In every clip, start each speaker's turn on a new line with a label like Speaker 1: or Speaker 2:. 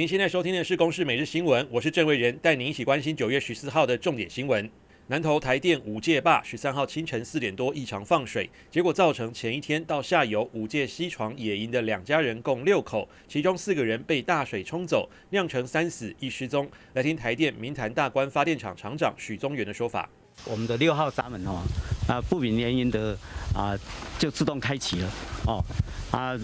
Speaker 1: 您现在收听的是《公视每日新闻》，我是郑伟仁，带您一起关心九月十四号的重点新闻。南投台电五界坝十三号清晨四点多异常放水，结果造成前一天到下游五界溪床野营的两家人共六口，其中四个人被大水冲走，酿成三死一失踪。来听台电明潭大关发电厂厂长许宗元的说法：
Speaker 2: 我们的六号闸门哦，啊不明原因的啊就自动开启了哦啊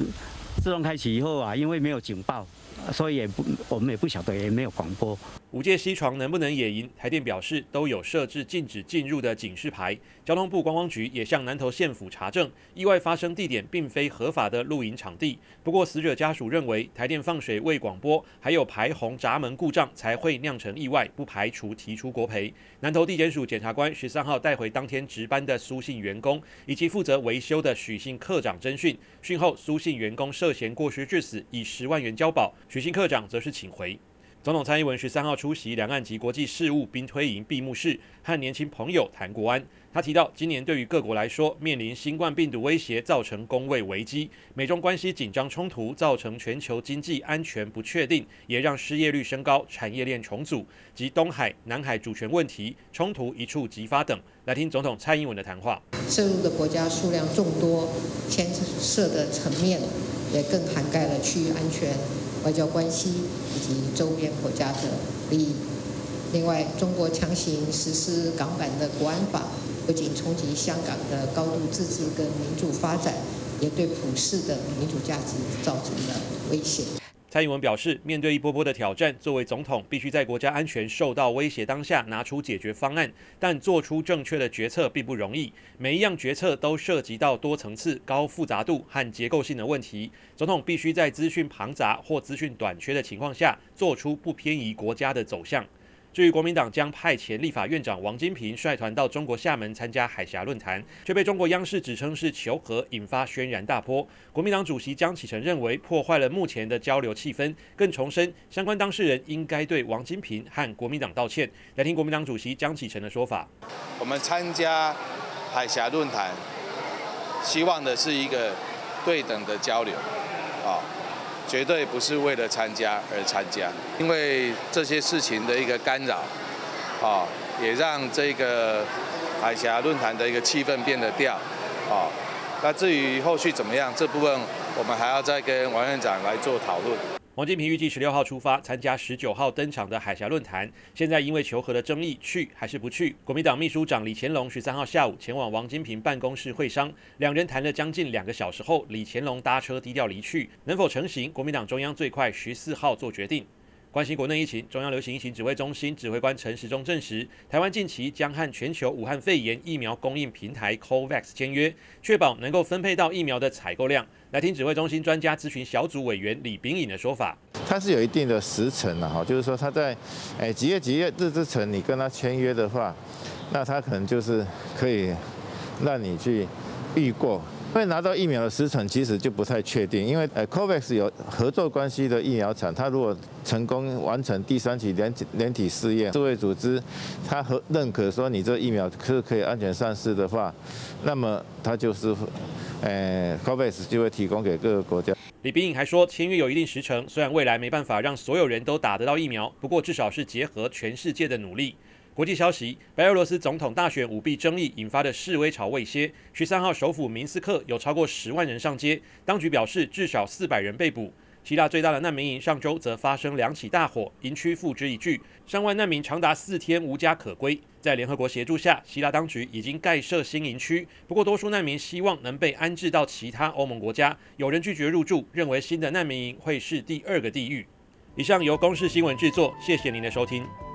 Speaker 2: 自动开启以后啊，因为没有警报。所以也不，我们也不晓得，也没有广播。
Speaker 1: 五界溪床能不能野营？台电表示都有设置禁止进入的警示牌。交通部观光局也向南投县府查证，意外发生地点并非合法的露营场地。不过死者家属认为台电放水未广播，还有排洪闸门故障才会酿成意外，不排除提出国赔。南投地检署检察官十三号带回当天值班的苏姓员工以及负责维修的许姓课长侦讯，讯后苏姓员工涉嫌过失致死，以十万元交保。许姓课长则是请回。总统蔡英文十三号出席两岸及国际事务兵推营闭幕式，和年轻朋友谈国安。他提到，今年对于各国来说，面临新冠病毒威胁，造成公卫危机；美中关系紧张冲突，造成全球经济安全不确定，也让失业率升高、产业链重组及东海、南海主权问题冲突一触即发等。来听总统蔡英文的谈话。
Speaker 3: 涉入的国家数量众多，牵涉的层面也更涵盖了区域安全。外交关系以及周边国家的利益。另外，中国强行实施港版的国安法，不仅冲击香港的高度自治跟民主发展，也对普世的民主价值造成了威胁。
Speaker 1: 蔡英文表示，面对一波波的挑战，作为总统，必须在国家安全受到威胁当下拿出解决方案。但做出正确的决策并不容易，每一样决策都涉及到多层次、高复杂度和结构性的问题。总统必须在资讯庞杂或资讯短缺的情况下，做出不偏移国家的走向。至于国民党将派遣立法院长王金平率团到中国厦门参加海峡论坛，却被中国央视指称是求和，引发轩然大波。国民党主席江启臣认为破坏了目前的交流气氛，更重申相关当事人应该对王金平和国民党道歉。来听国民党主席江启臣的说法：
Speaker 4: 我们参加海峡论坛，希望的是一个对等的交流，啊。绝对不是为了参加而参加，因为这些事情的一个干扰，啊，也让这个海峡论坛的一个气氛变得掉，啊，那至于后续怎么样，这部分我们还要再跟王院长来做讨论。
Speaker 1: 王金平预计十六号出发，参加十九号登场的海峡论坛。现在因为求和的争议，去还是不去？国民党秘书长李乾龙十三号下午前往王金平办公室会商，两人谈了将近两个小时后，李乾龙搭车低调离去。能否成行？国民党中央最快十四号做决定。关心国内疫情，中央流行疫情指挥中心指挥官陈时中证实，台湾近期将和全球武汉肺炎疫苗供应平台 COVAX 签约，确保能够分配到疫苗的采购量。来听指挥中心专家咨询小组委员李秉颖的说法，
Speaker 5: 它是有一定的时程的哈，就是说他在诶几月几月日之前你跟他签约的话，那他可能就是可以让你去预过。因为拿到疫苗的时程其实就不太确定，因为呃，COVAX 有合作关系的疫苗厂，它如果成功完成第三期联联体试验，世卫组织它和认可说你这疫苗是可以安全上市的话，那么它就是呃，COVAX 就会提供给各个国家。
Speaker 1: 李秉颖还说，签约有一定时程，虽然未来没办法让所有人都打得到疫苗，不过至少是结合全世界的努力。国际消息：白俄罗斯总统大选舞弊争议引发的示威潮未歇。十三号，首府明斯克有超过十万人上街，当局表示至少四百人被捕。希腊最大的难民营上周则发生两起大火，营区付之一炬，上万难民长达四天无家可归。在联合国协助下，希腊当局已经盖设新营区，不过多数难民希望能被安置到其他欧盟国家。有人拒绝入住，认为新的难民营会是第二个地狱。以上由公视新闻制作，谢谢您的收听。